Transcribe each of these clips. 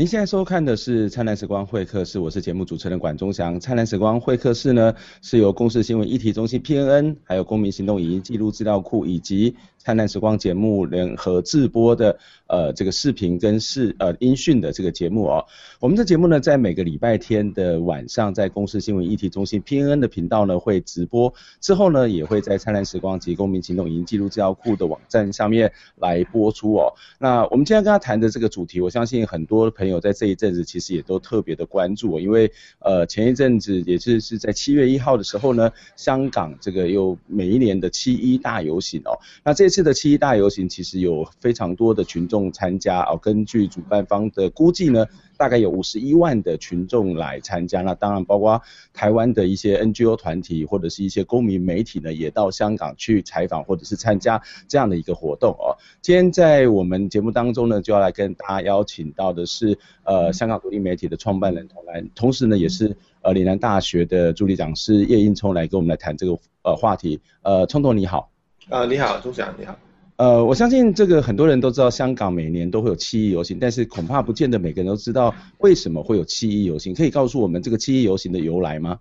您现在收看的是《灿烂时光会客室》，我是节目主持人管中祥。《灿烂时光会客室》呢，是由公视新闻议题中心 PNN，还有公民行动影音记录资料库以及灿烂时光节目联合制播的呃这个视频跟视呃音讯的这个节目哦。我们的节目呢，在每个礼拜天的晚上，在公司新闻议题中心 PNN 的频道呢会直播，之后呢也会在灿烂时光及公民行动营记录资料库的网站上面来播出哦。那我们今天跟他谈的这个主题，我相信很多朋友在这一阵子其实也都特别的关注哦，因为呃前一阵子也是是在七月一号的时候呢，香港这个有每一年的七一大游行哦，那这。这次的七一大游行其实有非常多的群众参加哦，根据主办方的估计呢，大概有五十一万的群众来参加。那当然包括台湾的一些 NGO 团体或者是一些公民媒体呢，也到香港去采访或者是参加这样的一个活动哦。今天在我们节目当中呢，就要来跟大家邀请到的是呃香港独立媒体的创办人童兰，同时呢也是呃岭南大学的助理讲师叶应聪来跟我们来谈这个呃话题。呃，聪聪你好。啊，你好，钟祥，你好。呃，我相信这个很多人都知道，香港每年都会有七一游行，但是恐怕不见得每个人都知道为什么会有七一游行。可以告诉我们这个七一游行的由来吗？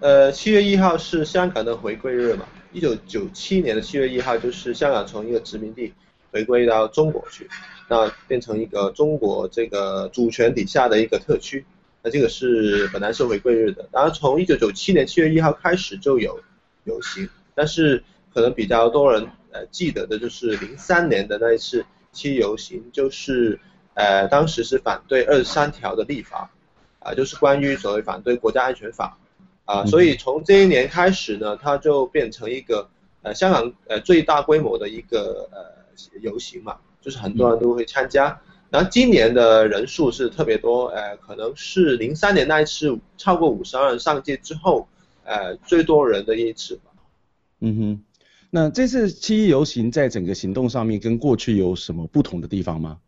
呃，七月一号是香港的回归日嘛，一九九七年的七月一号就是香港从一个殖民地回归到中国去，那变成一个中国这个主权底下的一个特区，那这个是本来是回归日的，然后从一九九七年七月一号开始就有游行，但是。可能比较多人呃记得的就是零三年的那一次七游行，就是呃当时是反对二十三条的立法啊、呃，就是关于所谓反对国家安全法啊、呃，所以从这一年开始呢，它就变成一个呃香港呃最大规模的一个呃游行嘛，就是很多人都会参加。然后今年的人数是特别多，呃可能是零三年那一次超过五十万人上街之后，呃最多人的一次吧。嗯哼。那这次七一游行在整个行动上面跟过去有什么不同的地方吗？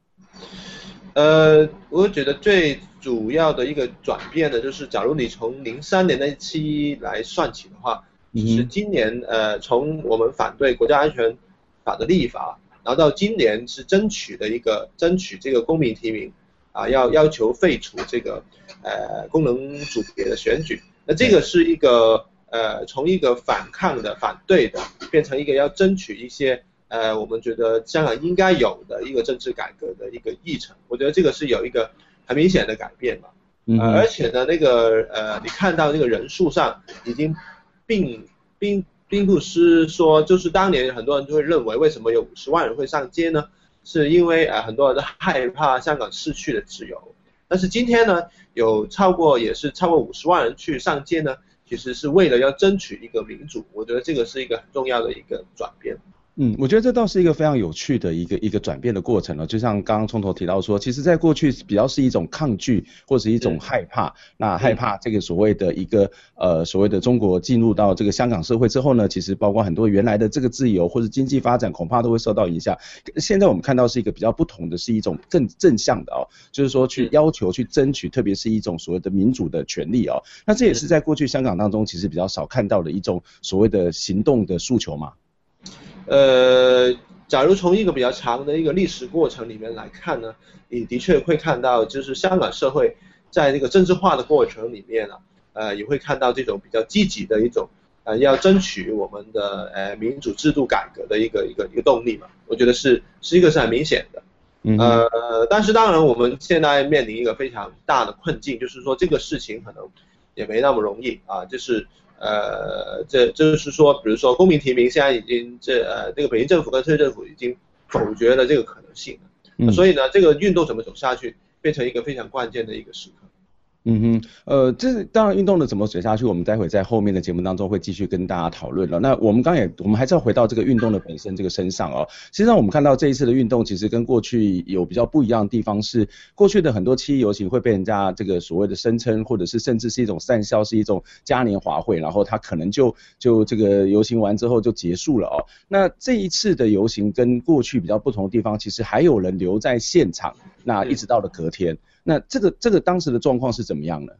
呃，我觉得最主要的一个转变呢，就是假如你从零三年的七一来算起的话，就是今年呃从我们反对国家安全法的立法，然后到今年是争取的一个争取这个公民提名啊，要要求废除这个呃功能组别的选举，那这个是一个。呃，从一个反抗的、反对的，变成一个要争取一些呃，我们觉得香港应该有的一个政治改革的一个议程。我觉得这个是有一个很明显的改变嘛。嗯、呃。而且呢，那个呃，你看到那个人数上已经并并并不是说，就是当年很多人就会认为，为什么有五十万人会上街呢？是因为呃，很多人都害怕香港失去了自由。但是今天呢，有超过也是超过五十万人去上街呢。其实是为了要争取一个民主，我觉得这个是一个很重要的一个转变。嗯，我觉得这倒是一个非常有趣的一个一个转变的过程了。就像刚刚从头提到说，其实在过去比较是一种抗拒或者是一种害怕，那害怕这个所谓的一个呃所谓的中国进入到这个香港社会之后呢，其实包括很多原来的这个自由或者经济发展恐怕都会受到影响。现在我们看到是一个比较不同的是一种更正向的哦，就是说去要求去争取，特别是一种所谓的民主的权利哦。那这也是在过去香港当中其实比较少看到的一种所谓的行动的诉求嘛。呃，假如从一个比较长的一个历史过程里面来看呢，你的确会看到，就是香港社会在这个政治化的过程里面呢，呃，也会看到这种比较积极的一种，呃，要争取我们的呃民主制度改革的一个一个一个动力嘛。我觉得是是一个是很明显的，呃，但是当然我们现在面临一个非常大的困境，就是说这个事情可能也没那么容易啊，就是。呃，这这就是说，比如说公民提名，现在已经这呃，这个北京政府跟特区政府已经否决了这个可能性了，嗯，所以呢，这个运动怎么走下去，变成一个非常关键的一个时刻。嗯哼，呃，这当然运动的怎么走下去，我们待会在后面的节目当中会继续跟大家讨论了。那我们刚也，我们还是要回到这个运动的本身这个身上哦。实际上我们看到这一次的运动，其实跟过去有比较不一样的地方是，过去的很多七一游行会被人家这个所谓的声称，或者是甚至是一种善笑，是一种嘉年华会，然后它可能就就这个游行完之后就结束了哦。那这一次的游行跟过去比较不同的地方，其实还有人留在现场，那一直到了隔天。那这个这个当时的状况是怎么样呢？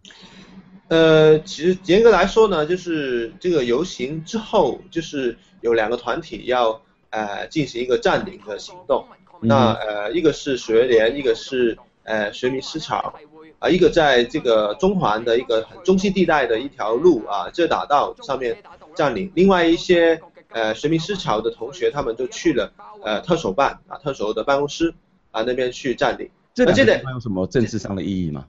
呃，其实严格来说呢，就是这个游行之后，就是有两个团体要呃进行一个占领的行动。嗯、那呃，一个是学联，一个是呃学民思潮，啊，一个在这个中环的一个很中心地带的一条路啊，这打道上面占领，另外一些呃学民思潮的同学，他们就去了呃特首办啊特首的办公室啊那边去占领。这两个地方有什么政治上的意义吗？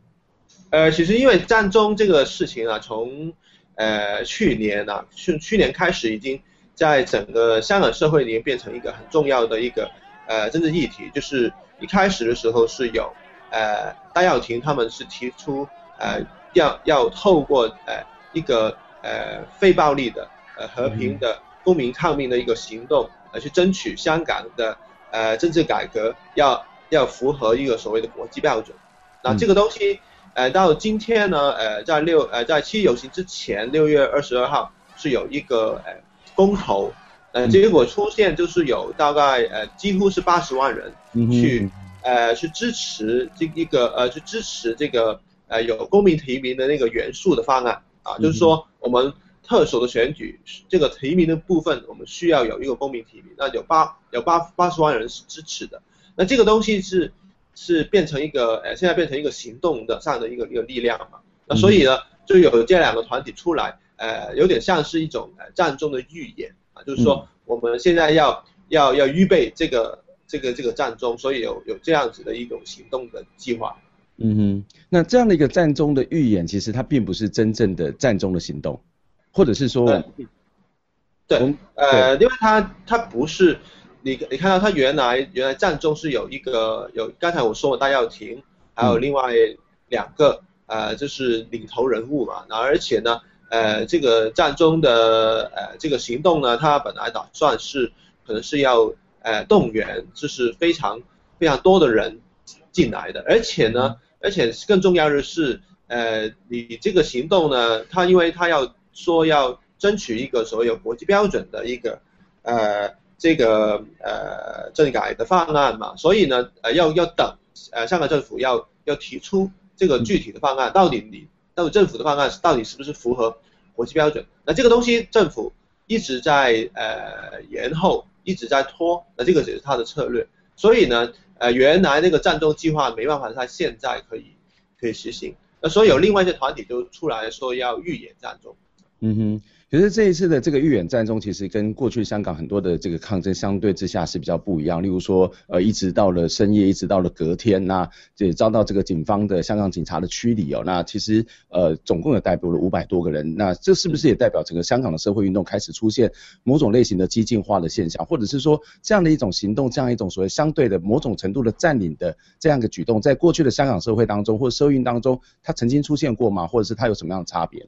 呃，其实因为占中这个事情啊，从呃去年啊，去去年开始已经在整个香港社会里面变成一个很重要的一个呃政治议题。就是一开始的时候是有呃戴耀廷他们是提出呃要要透过呃一个呃非暴力的呃和平的公民抗命的一个行动，呃去争取香港的呃政治改革要。要符合一个所谓的国际标准，那这个东西，呃，到今天呢，呃，在六呃在七游行之前，六月二十二号是有一个呃公投，呃，结果出现就是有大概呃几乎是八十万人去呃去支持这一个呃去支持这个呃有公民提名的那个元素的方案。啊，就是说我们特首的选举这个提名的部分，我们需要有一个公民提名，那有八有八八十万人是支持的。那这个东西是是变成一个呃，现在变成一个行动的上的一个一个力量嘛。那所以呢，就有这两个团体出来，呃，有点像是一种呃战争的预演啊，就是说我们现在要要要预备这个这个这个战争，所以有有这样子的一种行动的计划。嗯哼，那这样的一个战争的预演，其实它并不是真正的战争的行动，或者是说，对，对呃，因为它它不是。你你看到他原来原来战中是有一个有刚才我说的戴耀廷，还有另外两个呃就是领头人物嘛，那而且呢呃这个战中的呃这个行动呢，他本来打算是可能是要呃动员就是非常非常多的人进来的，而且呢而且更重要的是呃你这个行动呢，他因为他要说要争取一个所谓有国际标准的一个呃。这个呃政改的方案嘛，所以呢呃要要等呃香港政府要要提出这个具体的方案，到底你到底政府的方案到底是不是符合国际标准？那这个东西政府一直在呃延后，一直在拖，那这个只是他的策略。所以呢呃原来那个战中计划没办法在现在可以可以实行，那所以有另外一些团体就出来说要预演战中。嗯哼。其实这一次的这个预演战中，其实跟过去香港很多的这个抗争相对之下是比较不一样。例如说，呃，一直到了深夜，一直到了隔天，那也遭到这个警方的香港警察的驱离哦。那其实呃，总共有逮捕了五百多个人。那这是不是也代表整个香港的社会运动开始出现某种类型的激进化的现象，或者是说这样的一种行动，这样一种所谓相对的某种程度的占领的这样一个举动，在过去的香港社会当中或社运当中，它曾经出现过吗？或者是它有什么样的差别？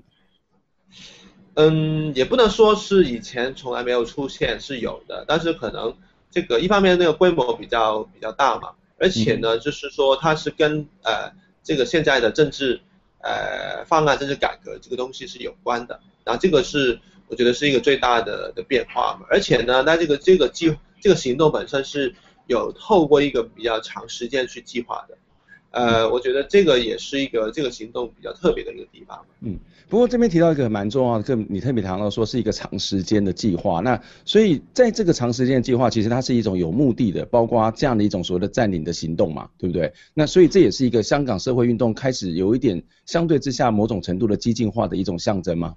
嗯，也不能说是以前从来没有出现，是有的，但是可能这个一方面那个规模比较比较大嘛，而且呢，就是说它是跟呃这个现在的政治呃方案、政治改革这个东西是有关的，然后这个是我觉得是一个最大的的变化嘛，而且呢，那这个这个计这个行动本身是有透过一个比较长时间去计划的。呃，我觉得这个也是一个这个行动比较特别的一个地方。嗯，不过这边提到一个蛮重要的，个你特别谈到说是一个长时间的计划。那所以在这个长时间的计划，其实它是一种有目的的，包括这样的一种所谓的占领的行动嘛，对不对？那所以这也是一个香港社会运动开始有一点相对之下某种程度的激进化的一种象征吗？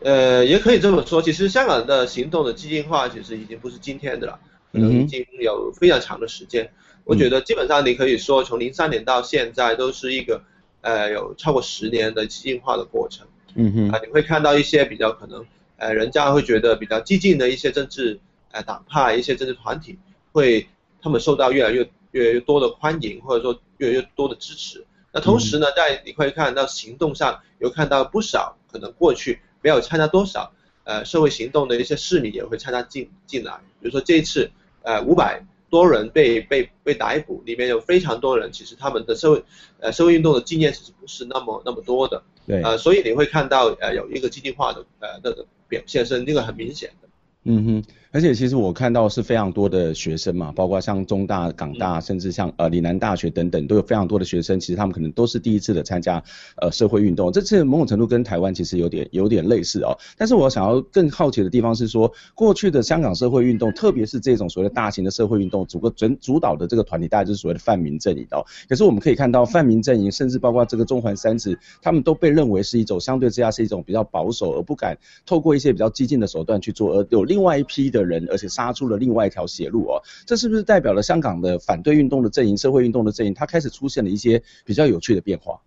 呃，也可以这么说。其实香港的行动的激进化其实已经不是今天的了，可能已经有非常长的时间。我觉得基本上你可以说，从零三年到现在都是一个，呃，有超过十年的激进化的过程。嗯哼。啊，你会看到一些比较可能，呃，人家会觉得比较激进的一些政治，呃，党派、一些政治团体，会他们受到越来越越来越多的欢迎，或者说越来越多的支持。那同时呢，在你会看到行动上，有看到不少可能过去没有参加多少，呃，社会行动的一些市民也会参加进进来。比如说这一次，呃，五百。多人被被被逮捕，里面有非常多人，其实他们的社会呃社会运动的经验其实不是那么那么多的，对，呃，所以你会看到呃有一个激进化的呃那个表现是那个很明显的。嗯哼，而且其实我看到是非常多的学生嘛，包括像中大、港大，甚至像呃岭南大学等等，都有非常多的学生，其实他们可能都是第一次的参加呃社会运动，这次某种程度跟台湾其实有点有点类似哦。但是我想要更好奇的地方是说，过去的香港社会运动，特别是这种所谓的大型的社会运动，主个主主导的这个团体，大概就是所谓的泛民阵营哦。可是我们可以看到，泛民阵营甚至包括这个中环三子，他们都被认为是一种相对之下是一种比较保守，而不敢透过一些比较激进的手段去做，而有另外一批的人，而且杀出了另外一条血路哦。这是不是代表了香港的反对运动的阵营、社会运动的阵营，它开始出现了一些比较有趣的变化？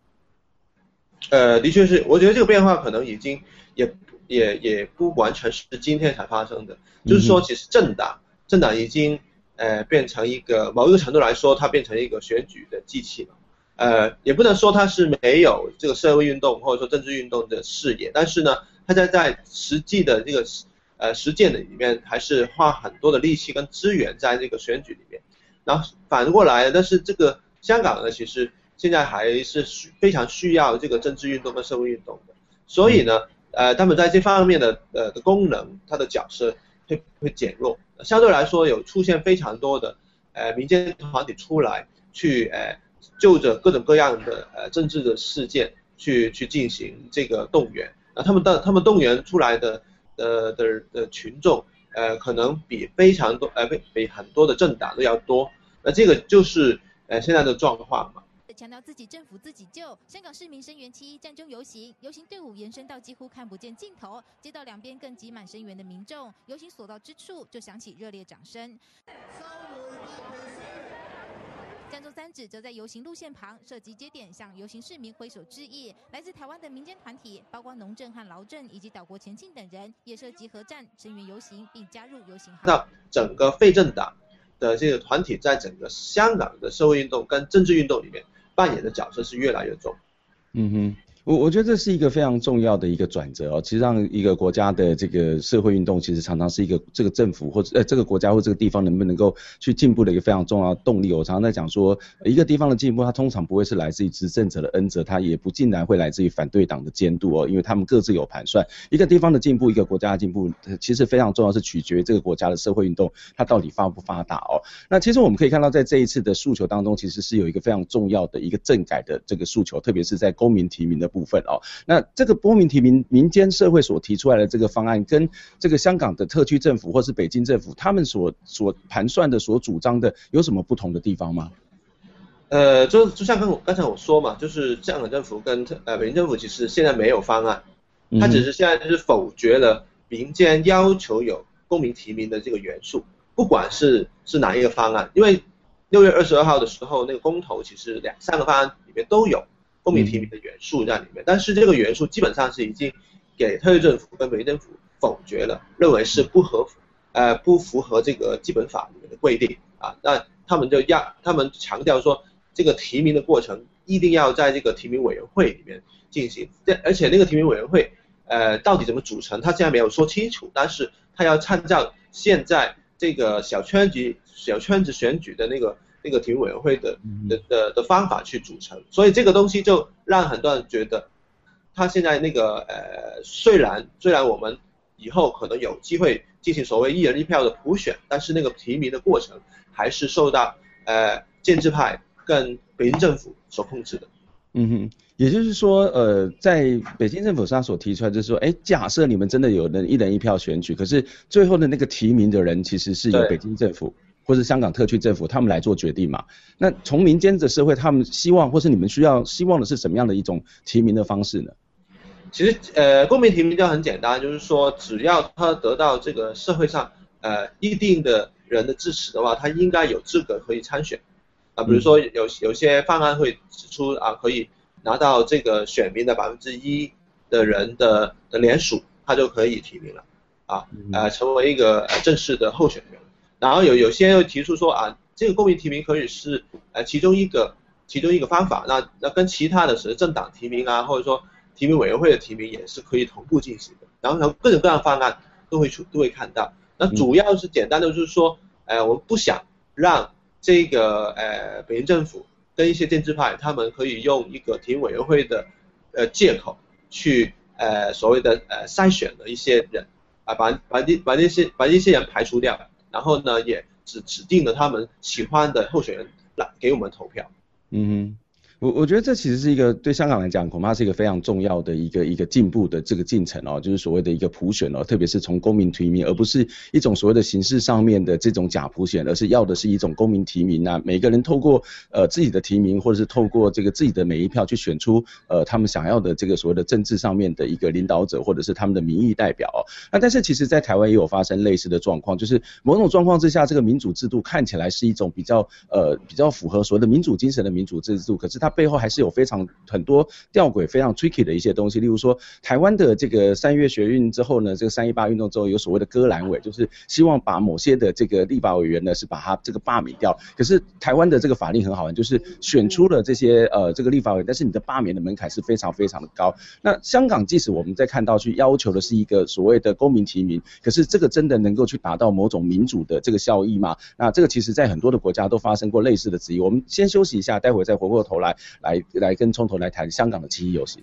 呃，的确是，我觉得这个变化可能已经也也也不完全是今天才发生的，就是说，其实政党政党已经呃变成一个某一个程度来说，它变成一个选举的机器了。呃，也不能说它是没有这个社会运动或者说政治运动的视野，但是呢，它在在实际的这个呃实践的里面，还是花很多的力气跟资源在这个选举里面。然后反过来，但是这个香港呢，其实现在还是需非常需要这个政治运动跟社会运动的，所以呢，呃，他们在这方面的呃的功能，它的角色会会减弱，相对来说有出现非常多的呃民间团体出来去呃。就着各种各样的呃政治的事件去去进行这个动员，啊，他们的他们动员出来的呃的的群众呃可能比非常多呃比比很多的政党都要多，那这个就是呃现在的状况嘛。强调自己政府自己救，香港市民声援七一战争游行，游行队伍延伸到几乎看不见尽头，街道两边更挤满声援的民众，游行所到之处就响起热烈掌声。则在游行路线旁设集结点，向游行市民挥手致意。来自台湾的民间团体，包括农政和劳政以及岛国前进等人，也设集合站声援游行，并加入游行。那整个废政党的这个团体，在整个香港的社会运动跟政治运动里面扮演的角色是越来越重。嗯哼。我我觉得这是一个非常重要的一个转折哦，其实让一个国家的这个社会运动，其实常常是一个这个政府或者呃这个国家或这个地方能不能够去进步的一个非常重要的动力。我常常在讲说，一个地方的进步，它通常不会是来自于执政者的恩泽，它也不尽然会来自于反对党的监督哦，因为他们各自有盘算。一个地方的进步，一个国家的进步，其实非常重要，是取决于这个国家的社会运动它到底发不发达哦。那其实我们可以看到，在这一次的诉求当中，其实是有一个非常重要的一个政改的这个诉求，特别是在公民提名的部分哦。那这个公民提名，民间社会所提出来的这个方案，跟这个香港的特区政府或是北京政府，他们所所盘算的、所主张的，有什么不同的地方吗？呃，就就像刚刚才我说嘛，就是香港政府跟特呃北京政府其实现在没有方案，他只是现在就是否决了民间要求有公民提名的这个元素，不管是是哪一个方案，因为六月二十二号的时候那个公投，其实两三个方案里面都有。公民提名的元素在里面，但是这个元素基本上是已经给特区政府跟北京政府否决了，认为是不合呃不符合这个基本法里面的规定啊。那他们就要他们强调说，这个提名的过程一定要在这个提名委员会里面进行。这而且那个提名委员会呃到底怎么组成，他现在没有说清楚。但是他要参照现在这个小圈子小圈子选举的那个。那个提名委员会的的的的方法去组成，所以这个东西就让很多人觉得，他现在那个呃，虽然虽然我们以后可能有机会进行所谓一人一票的普选，但是那个提名的过程还是受到呃建制派跟北京政府所控制的。嗯哼，也就是说，呃，在北京政府上所提出来就是说，哎，假设你们真的有人一人一票选举，可是最后的那个提名的人其实是由北京政府。或是香港特区政府他们来做决定嘛？那从民间的社会，他们希望或是你们需要希望的是什么样的一种提名的方式呢？其实呃，公民提名就很简单，就是说只要他得到这个社会上呃一定的人的支持的话，他应该有资格可以参选啊。比如说有有些方案会指出啊，可以拿到这个选民的百分之一的人的的联署，他就可以提名了啊，呃，成为一个正式的候选人。然后有有些人又提出说啊，这个公民提名可以是呃其中一个其中一个方法，那那跟其他的是政党提名啊，或者说提名委员会的提名也是可以同步进行的。然后呢各种各样方案都会出都会看到。那主要是简单的就是说，呃，我们不想让这个呃北京政府跟一些建制派他们可以用一个提名委员会的呃借口去呃所谓的呃筛选的一些人。啊把把那把那些把那些人排除掉，然后呢也指指定了他们喜欢的候选人来给我们投票。嗯哼。我我觉得这其实是一个对香港来讲，恐怕是一个非常重要的一个一个进步的这个进程哦，就是所谓的一个普选哦，特别是从公民提名，而不是一种所谓的形式上面的这种假普选，而是要的是一种公民提名啊，每个人透过呃自己的提名，或者是透过这个自己的每一票去选出呃他们想要的这个所谓的政治上面的一个领导者，或者是他们的民意代表哦。那但是其实在台湾也有发生类似的状况，就是某种状况之下，这个民主制度看起来是一种比较呃比较符合所谓的民主精神的民主制度，可是它背后还是有非常很多吊诡非常 tricky 的一些东西，例如说台湾的这个三月学运之后呢，这个三一八运动之后有所谓的割阑尾，就是希望把某些的这个立法委员呢是把他这个罢免掉。可是台湾的这个法令很好玩，就是选出了这些呃这个立法委，但是你的罢免的门槛是非常非常的高。那香港即使我们在看到去要求的是一个所谓的公民提名，可是这个真的能够去达到某种民主的这个效益吗？那这个其实在很多的国家都发生过类似的质疑。我们先休息一下，待会再回过头来来来。跟冲头来谈香港的七一游行。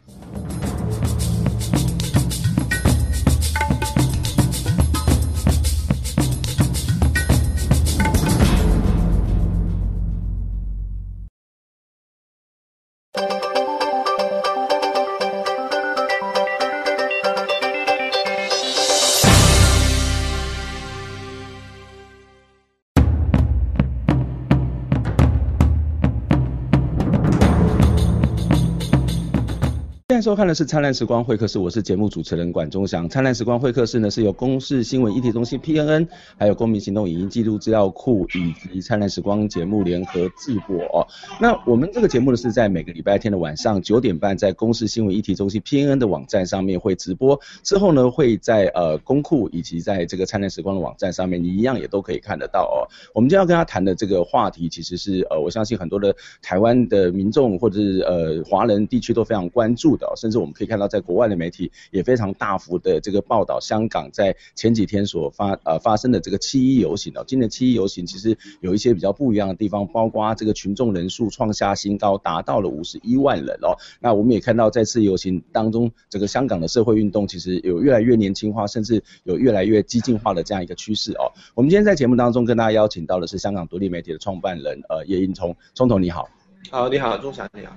看的是灿烂时光会客室，我是节目主持人管中祥。灿烂时光会客室呢是由公视新闻议题中心 PNN，还有公民行动影音记录资料库以及灿烂时光节目联合制播。哦，那我们这个节目呢是在每个礼拜天的晚上九点半，在公视新闻议题中心 PNN 的网站上面会直播，之后呢会在呃公库以及在这个灿烂时光的网站上面，你一样也都可以看得到哦。我们今天要跟他谈的这个话题，其实是呃我相信很多的台湾的民众或者是呃华人地区都非常关注的。甚至我们可以看到，在国外的媒体也非常大幅的这个报道香港在前几天所发呃发生的这个七一游行哦。今年七一游行其实有一些比较不一样的地方，包括这个群众人数创下新高，达到了五十一万人哦。那我们也看到，在次游行当中，这个香港的社会运动其实有越来越年轻化，甚至有越来越激进化的这样一个趋势哦。我们今天在节目当中跟大家邀请到的是香港独立媒体的创办人呃叶英聪，聪彤你好。好，你好，钟祥你好。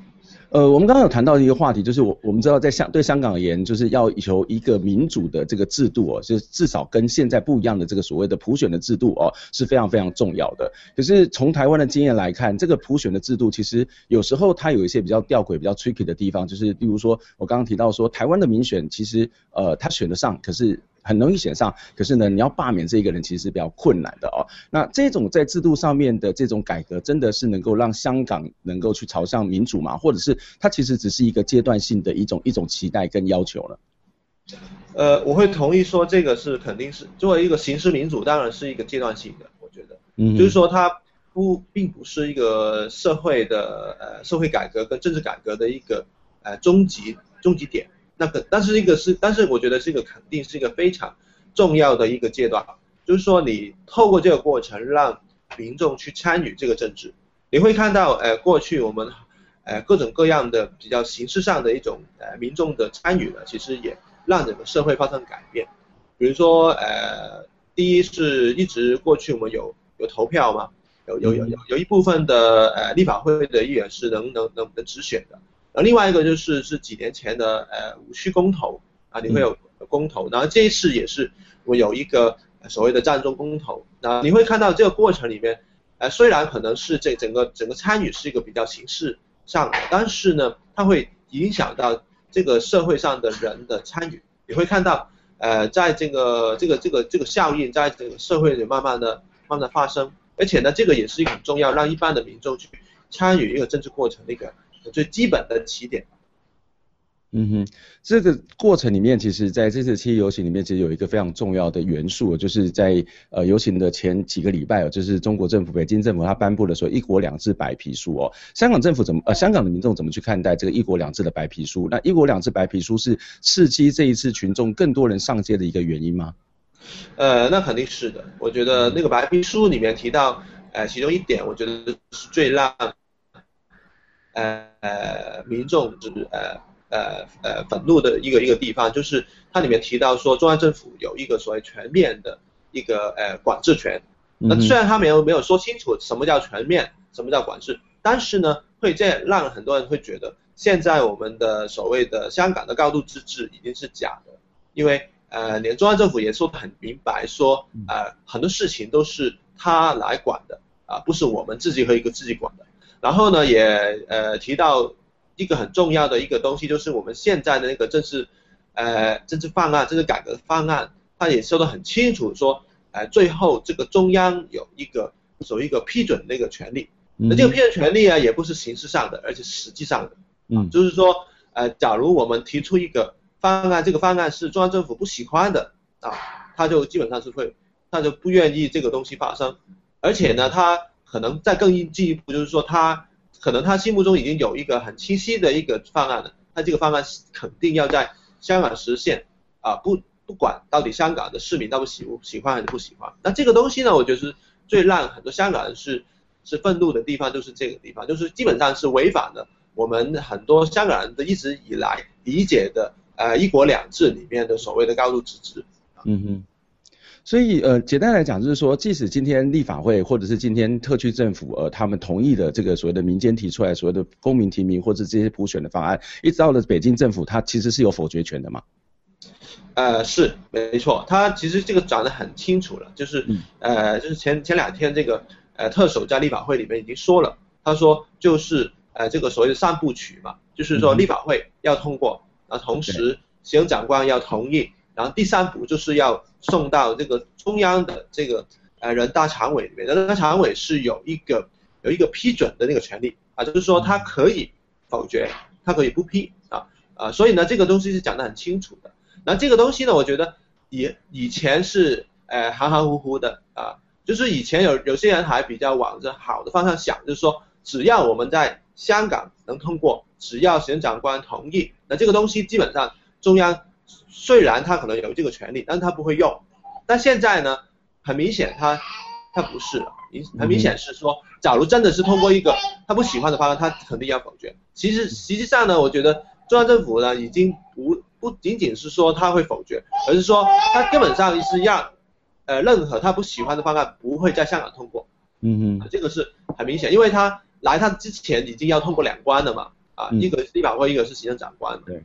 呃，我们刚刚有谈到一个话题，就是我我们知道在香对香港而言，就是要求一个民主的这个制度哦，就是至少跟现在不一样的这个所谓的普选的制度哦，是非常非常重要的。可是从台湾的经验来看，这个普选的制度其实有时候它有一些比较吊诡、比较 tricky 的地方，就是例如说我刚刚提到说，台湾的民选其实呃他选得上，可是。很容易选上，可是呢，你要罢免这个人其实是比较困难的哦。那这种在制度上面的这种改革，真的是能够让香港能够去朝向民主吗？或者是它其实只是一个阶段性的一种一种期待跟要求呢？呃，我会同意说这个是肯定是作为一个形式民主，当然是一个阶段性的。我觉得，嗯，就是说它不并不是一个社会的呃社会改革跟政治改革的一个呃终极终极点。那个，但是一个是，但是我觉得这个肯定是一个非常重要的一个阶段，就是说你透过这个过程让民众去参与这个政治，你会看到，呃，过去我们，呃，各种各样的比较形式上的一种，呃，民众的参与呢，其实也让整个社会发生改变。比如说，呃，第一是一直过去我们有有投票嘛，有有有有有一部分的呃立法会的议员是能能能能直选的。然后另外一个就是是几年前的呃五区公投啊，你会有公投，然后这一次也是我有一个所谓的战中公投，那你会看到这个过程里面，呃虽然可能是这整个整个参与是一个比较形式上的，但是呢，它会影响到这个社会上的人的参与，你会看到呃在这个这个这个这个效应在这个社会里慢慢的慢慢的发生，而且呢这个也是一个很重要让一般的民众去参与一个政治过程的一个。最基本的起点。嗯哼，这个过程里面，其实在这次七一游行里面，其实有一个非常重要的元素，就是在呃游行的前几个礼拜哦，就是中国政府、北京政府他颁布了说“一国两制”白皮书哦。香港政府怎么呃香港的民众怎么去看待这个“一国两制”的白皮书？那“一国两制”白皮书是刺激这一次群众更多人上街的一个原因吗？呃，那肯定是的。我觉得那个白皮书里面提到，呃，其中一点，我觉得是最让。呃呃，民众就是呃呃呃愤怒的一个一个地方，就是它里面提到说中央政府有一个所谓全面的一个呃管制权。那虽然他没有没有说清楚什么叫全面，什么叫管制，但是呢，会这让很多人会觉得，现在我们的所谓的香港的高度自治已经是假的，因为呃，连中央政府也说得很明白，说呃很多事情都是他来管的啊，不是我们自己和一个自己管的。然后呢，也呃提到一个很重要的一个东西，就是我们现在的那个政治呃政治方案、政治改革方案，他也说得很清楚，说。呃，最后这个中央有一个所谓一个批准那个权利，那这个批准权利啊，也不是形式上的，而且实际上的，嗯，就是说，呃，假如我们提出一个方案，这个方案是中央政府不喜欢的啊，他就基本上是会，他就不愿意这个东西发生，而且呢，他可能再更进一步，就是说他可能他心目中已经有一个很清晰的一个方案了，他这个方案肯定要在香港实现啊，不。不管到底香港的市民到底喜不喜欢还是不喜欢，那这个东西呢，我觉得是最让很多香港人是是愤怒的地方，就是这个地方，就是基本上是违反了我们很多香港人的一直以来理解的呃一国两制里面的所谓的高度自治。嗯哼，所以呃简单来讲就是说，即使今天立法会或者是今天特区政府呃他们同意的这个所谓的民间提出来所谓的公民提名或者这些普选的方案，一直到了北京政府，它其实是有否决权的嘛？呃，是没错，他其实这个讲得很清楚了，就是，呃，就是前前两天这个，呃，特首在立法会里面已经说了，他说就是，呃，这个所谓的三部曲嘛，就是说立法会要通过，然后同时行政长官要同意，然后第三步就是要送到这个中央的这个，呃，人大常委里面，人大常委是有一个有一个批准的那个权利。啊，就是说他可以否决，他可以不批。啊，啊，所以呢，这个东西是讲得很清楚的。那这个东西呢，我觉得以以前是呃含含糊糊的。啊，就是以前有有些人还比较往着好的方向想，就是说只要我们在香港能通过，只要行政长官同意，那这个东西基本上中央虽然他可能有这个权利，但是他不会用。但现在呢，很明显他他不是了，很明显是说，假如真的是通过一个他不喜欢的方案，他肯定要否决。其实实际上呢，我觉得中央政府呢已经不。不仅仅是说他会否决，而是说他根本上是让，呃，任何他不喜欢的方案不会在香港通过。嗯嗯，这个是很明显，因为他来他之前已经要通过两关了嘛，啊，一个是立法会，一个是行政长官。对。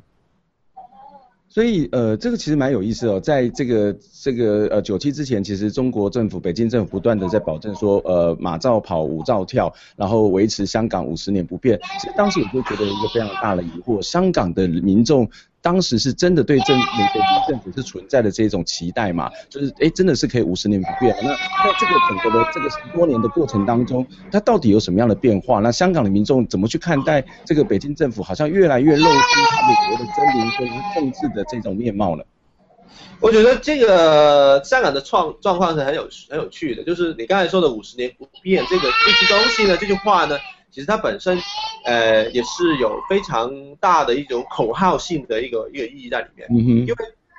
所以呃，这个其实蛮有意思哦，在这个这个呃九七之前，其实中国政府、北京政府不断的在保证说，呃，马照跑，舞照跳，然后维持香港五十年不变。其实当时我就觉得一个非常大的疑惑，香港的民众。当时是真的对政美国政府是存在的这种期待嘛？就是哎，真的是可以五十年不变。那在这个整个的这个十多年的过程当中，它到底有什么样的变化？那香港的民众怎么去看待这个北京政府好像越来越露出他美国的狰獰或者是控制的这种面貌呢？我觉得这个香港的状状况是很有很有趣的，就是你刚才说的五十年不变这个这些东西呢，这句话呢。其实它本身，呃，也是有非常大的一种口号性的一个一个意义在里面。嗯哼。因为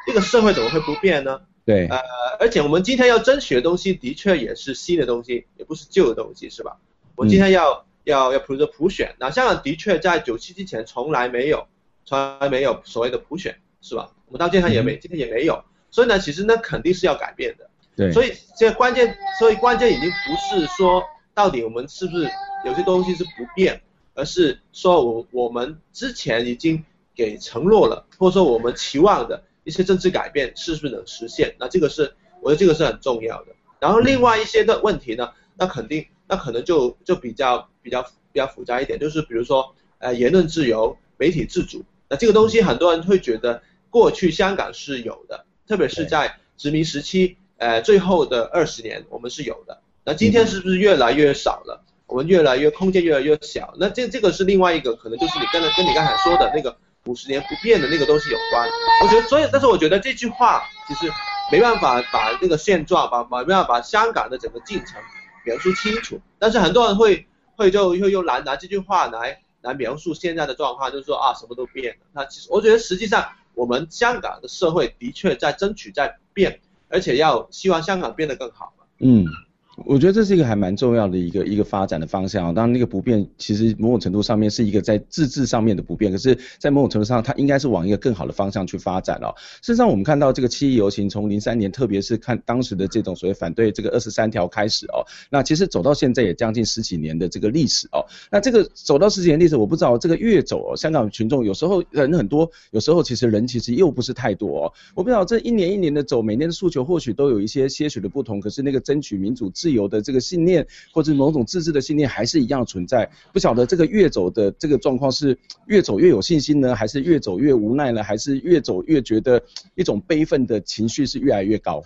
这个社会怎么会不变呢？对。呃，而且我们今天要争取的东西，的确也是新的东西，也不是旧的东西，是吧？我今天要、嗯、要要普着普选，那香港的确在九七之前从来没有，从来没有所谓的普选，是吧？我们到今天也没，嗯、今天也没有。所以呢，其实那，肯定是要改变的。对。所以这个关键，所以关键已经不是说到底我们是不是。有些东西是不变，而是说我我们之前已经给承诺了，或者说我们期望的一些政治改变是不是能实现？那这个是我觉得这个是很重要的。然后另外一些的问题呢，那肯定那可能就就比较比较比较复杂一点，就是比如说呃言论自由、媒体自主，那这个东西很多人会觉得过去香港是有的，特别是在殖民时期，呃最后的二十年我们是有的，那今天是不是越来越少了？我们越来越空间越来越小，那这这个是另外一个可能就是你刚才跟你刚才说的那个五十年不变的那个东西有关。我觉得所以，但是我觉得这句话其实没办法把这个现状，把把没办法把香港的整个进程描述清楚。但是很多人会会就会用来拿这句话来来描述现在的状况，就是说啊什么都变了。那其实我觉得实际上我们香港的社会的确在争取在变，而且要希望香港变得更好。嗯。我觉得这是一个还蛮重要的一个一个发展的方向。当然，那个不变其实某种程度上面是一个在自治上面的不变，可是，在某种程度上，它应该是往一个更好的方向去发展哦。事实上，我们看到这个七一游行从零三年，特别是看当时的这种所谓反对这个二十三条开始哦，那其实走到现在也将近十几年的这个历史哦。那这个走到十几年历史，我不知道这个越走哦，香港群众有时候人很多，有时候其实人其实又不是太多哦。我不知道这一年一年的走，每年的诉求或许都有一些些许的不同，可是那个争取民主由的这个信念，或者某种自治的信念，还是一样存在。不晓得这个越走的这个状况是越走越有信心呢，还是越走越无奈呢，还是越走越觉得一种悲愤的情绪是越来越高？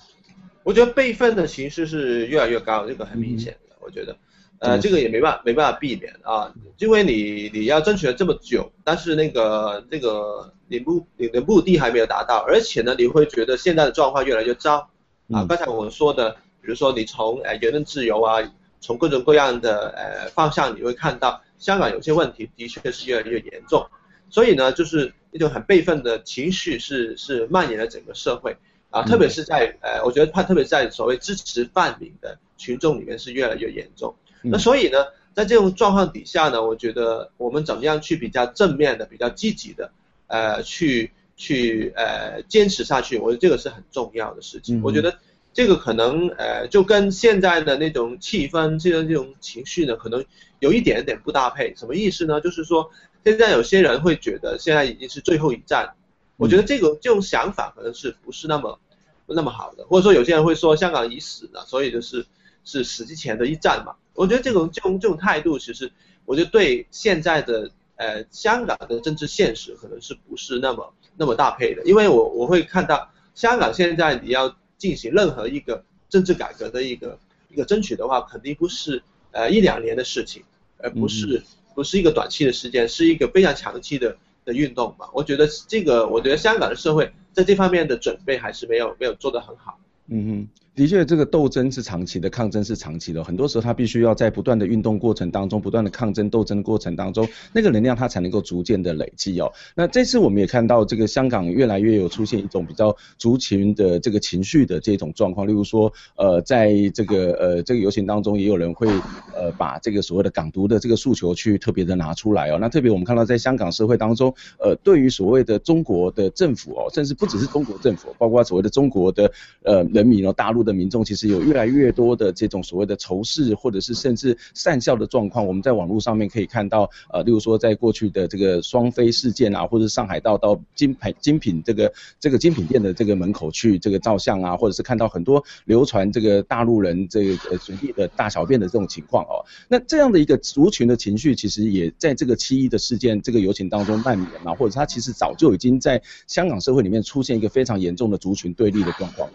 我觉得悲愤的情绪是越来越高，这个很明显的。嗯、我觉得，呃，这个也没办法没办法避免啊，因为你你要争取了这么久，但是那个那个你目你的目的还没有达到，而且呢，你会觉得现在的状况越来越糟啊。刚才我们说的。比如说，你从呃言论自由啊，从各种各样的呃方向，你会看到香港有些问题的确是越来越严重，所以呢，就是一种很悲愤的情绪是是蔓延了整个社会啊，特别是在呃，我觉得它特别在所谓支持泛民的群众里面是越来越严重。那所以呢，在这种状况底下呢，我觉得我们怎么样去比较正面的、比较积极的呃去去呃坚持下去，我觉得这个是很重要的事情。我觉得。这个可能呃，就跟现在的那种气氛、这种这种情绪呢，可能有一点点不搭配。什么意思呢？就是说，现在有些人会觉得现在已经是最后一战。我觉得这个这种想法可能是不是那么那么好的，或者说有些人会说香港已死了，所以就是是死之前的一战嘛。我觉得这种这种这种态度，其实我觉得对现在的呃香港的政治现实可能是不是那么那么搭配的，因为我我会看到香港现在你要。进行任何一个政治改革的一个一个争取的话，肯定不是呃一两年的事情，而不是不是一个短期的时间，是一个非常长期的的运动嘛。我觉得这个，我觉得香港的社会在这方面的准备还是没有没有做得很好。嗯哼。的确，这个斗争是长期的，抗争是长期的。很多时候，他必须要在不断的运动过程当中，不断的抗争斗争的过程当中，那个能量它才能够逐渐的累积哦。那这次我们也看到，这个香港越来越有出现一种比较族群的这个情绪的这种状况。例如说，呃，在这个呃这个游行当中，也有人会呃把这个所谓的港独的这个诉求去特别的拿出来哦。那特别我们看到，在香港社会当中，呃，对于所谓的中国的政府哦，甚至不只是中国政府，包括所谓的中国的呃人民哦，大陆的。民众其实有越来越多的这种所谓的仇视，或者是甚至善笑的状况。我们在网络上面可以看到，呃，例如说在过去的这个双飞事件啊，或者上海道到精品精品这个这个精品店的这个门口去这个照相啊，或者是看到很多流传这个大陆人这个随地的大小便的这种情况哦。那这样的一个族群的情绪，其实也在这个七一的事件这个游行当中蔓延啊，或者它其实早就已经在香港社会里面出现一个非常严重的族群对立的状况。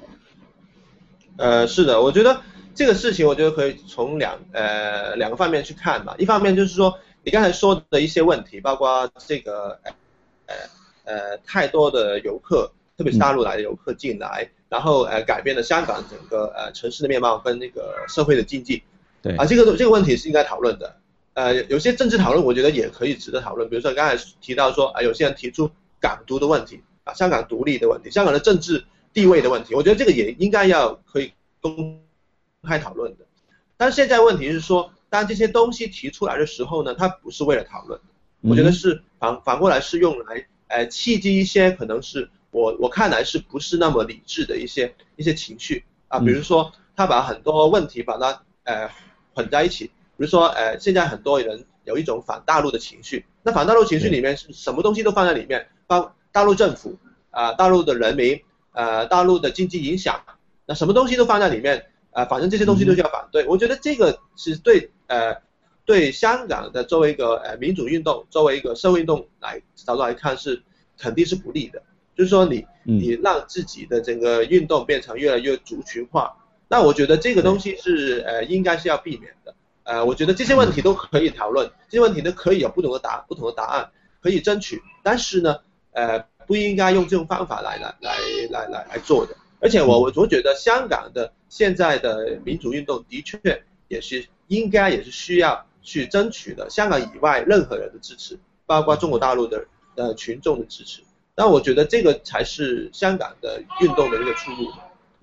呃，是的，我觉得这个事情，我觉得可以从两呃两个方面去看吧。一方面就是说，你刚才说的一些问题，包括这个呃呃太多的游客，特别是大陆来的游客进来，嗯、然后呃改变了香港整个呃城市的面貌跟那个社会的经济。对啊，这个这个问题是应该讨论的。呃，有些政治讨论，我觉得也可以值得讨论。比如说刚才提到说啊，有些人提出港独的问题啊，香港独立的问题，香港的政治。地位的问题，我觉得这个也应该要可以公开讨论的。但是现在问题是说，当这些东西提出来的时候呢，它不是为了讨论，我觉得是反反过来是用来呃刺激一些可能是我我看来是不是那么理智的一些一些情绪。啊，比如说他把很多问题把它呃混在一起，比如说呃现在很多人有一种反大陆的情绪，那反大陆情绪里面是什么东西都放在里面，包大陆政府啊，大陆的人民。呃，大陆的经济影响，那什么东西都放在里面，呃，反正这些东西都需要反对。我觉得这个是对呃对香港的作为一个呃民主运动，作为一个社会运动来角度来看是肯定是不利的。就是说你你让自己的整个运动变成越来越族群化，那我觉得这个东西是呃应该是要避免的。呃，我觉得这些问题都可以讨论，这些问题呢可以有不同的答不同的答案可以争取，但是呢，呃。不应该用这种方法来来来来来来做的，而且我我总觉得香港的现在的民主运动的确也是应该也是需要去争取的，香港以外任何人的支持，包括中国大陆的呃群众的支持，那我觉得这个才是香港的运动的一个出路。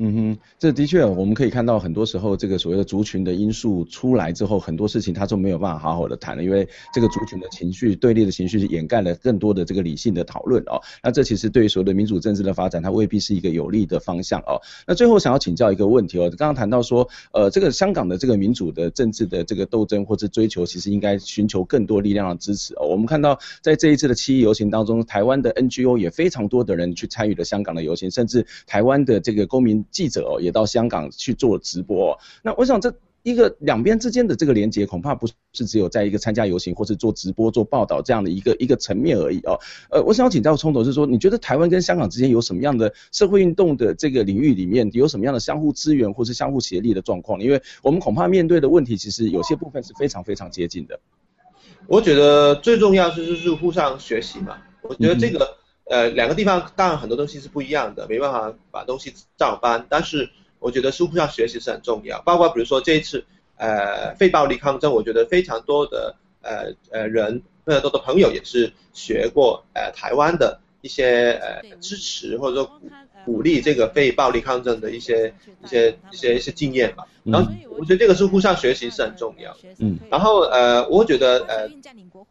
嗯哼，这的确，我们可以看到很多时候，这个所谓的族群的因素出来之后，很多事情它就没有办法好好的谈了，因为这个族群的情绪、对立的情绪是掩盖了更多的这个理性的讨论哦。那这其实对于所谓的民主政治的发展，它未必是一个有利的方向哦。那最后想要请教一个问题哦，刚刚谈到说，呃，这个香港的这个民主的政治的这个斗争或者追求，其实应该寻求更多力量的支持哦。我们看到在这一次的七一游行当中，台湾的 NGO 也非常多的人去参与了香港的游行，甚至台湾的这个公民。记者哦，也到香港去做直播哦。那我想这一个两边之间的这个连接，恐怕不是只有在一个参加游行或是做直播、做报道这样的一个一个层面而已哦。呃，我想要请教聪头是说，你觉得台湾跟香港之间有什么样的社会运动的这个领域里面有什么样的相互支援或是相互协力的状况？因为我们恐怕面对的问题，其实有些部分是非常非常接近的。我觉得最重要是就是互相学习嘛。我觉得这个。嗯呃，两个地方当然很多东西是不一样的，没办法把东西照搬。但是我觉得书上学习是很重要。包括比如说这一次，呃，非暴力抗争，我觉得非常多的呃呃人，非常多的朋友也是学过呃台湾的一些呃支持或者说鼓鼓励这个非暴力抗争的一些一些一些一些经验吧。然后我觉得这个是互相学习是很重要。嗯。然后呃，我觉得呃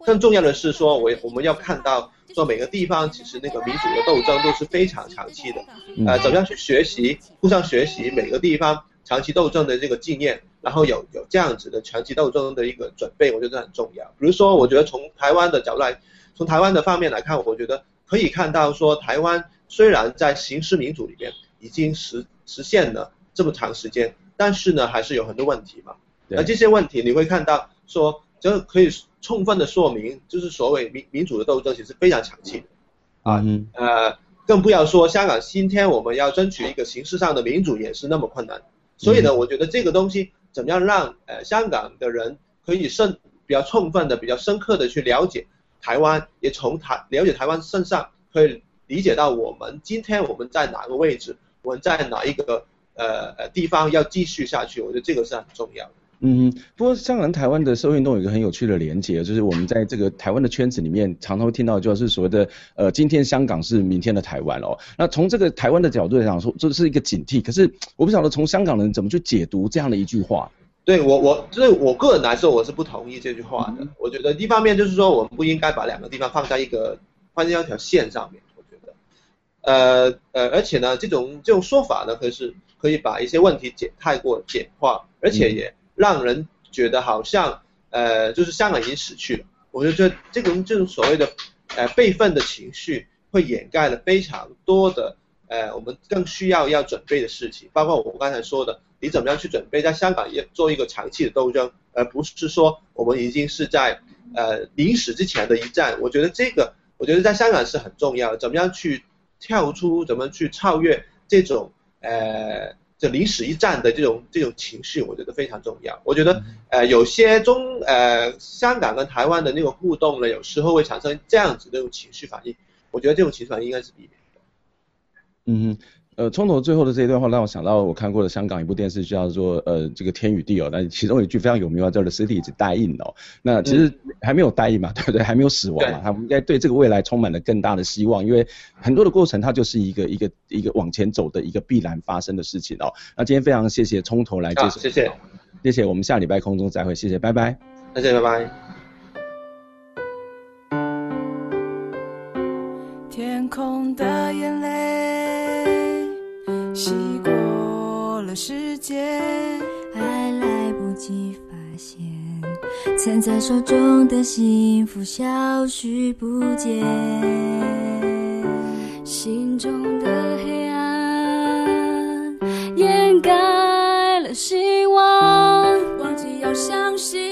更重要的是说，我我们要看到。说每个地方其实那个民主的斗争都是非常长期的，呃，怎么样去学习，互相学习每个地方长期斗争的这个经验，然后有有这样子的长期斗争的一个准备，我觉得很重要。比如说，我觉得从台湾的角度来，从台湾的方面来看，我觉得可以看到说，台湾虽然在形式民主里面已经实实现了这么长时间，但是呢，还是有很多问题嘛。那这些问题你会看到说，就可以。充分的说明，就是所谓民民主的斗争其实非常长期的，啊嗯，呃，更不要说香港今天我们要争取一个形式上的民主也是那么困难，所以呢，我觉得这个东西怎么样让呃香港的人可以深比较充分的、比较深刻的去了解台湾，也从台了解台湾身上可以理解到我们今天我们在哪个位置，我们在哪一个呃呃地方要继续下去，我觉得这个是很重要的。嗯，不过香港台湾的社会运动有一个很有趣的连结，就是我们在这个台湾的圈子里面常常会听到，就是所谓的呃，今天香港是明天的台湾哦。那从这个台湾的角度来讲说，这是一个警惕。可是我不晓得从香港人怎么去解读这样的一句话。对我我就是我个人来说，我是不同意这句话的。嗯、我觉得一方面就是说，我们不应该把两个地方放在一个放在一条线上面。呃呃，而且呢，这种这种说法呢，可是可以把一些问题简太过简化，而且也。嗯让人觉得好像，呃，就是香港已经死去了。我就觉得这种这种所谓的，呃，备份的情绪，会掩盖了非常多的，呃，我们更需要要准备的事情，包括我刚才说的，你怎么样去准备在香港也做一个长期的斗争，而不是说我们已经是在，呃，临死之前的一战。我觉得这个，我觉得在香港是很重要的，怎么样去跳出，怎么去超越这种，呃。这临死一战的这种这种情绪，我觉得非常重要。我觉得，呃，有些中呃香港跟台湾的那个互动呢，有时候会产生这样子的这种情绪反应。我觉得这种情绪反应应该是避免的。嗯。呃，冲头最后的这一段话让我想到我看过的香港一部电视剧叫做呃这个天与地哦，那其中有一句非常有名的叫做 The City is dying 哦，那其实还没有 dying 嘛，对不对？还没有死亡嘛，他们应该对这个未来充满了更大的希望，因为很多的过程它就是一个一个一个往前走的一个必然发生的事情哦。那今天非常谢谢冲头来接受，谢谢，谢谢，我们下礼拜空中再会，谢谢，拜拜，再见，拜拜。天空的眼泪。了时间，还来不及发现，藏在手中的幸福消失不见，心中的黑暗掩盖了希望，忘记要相信。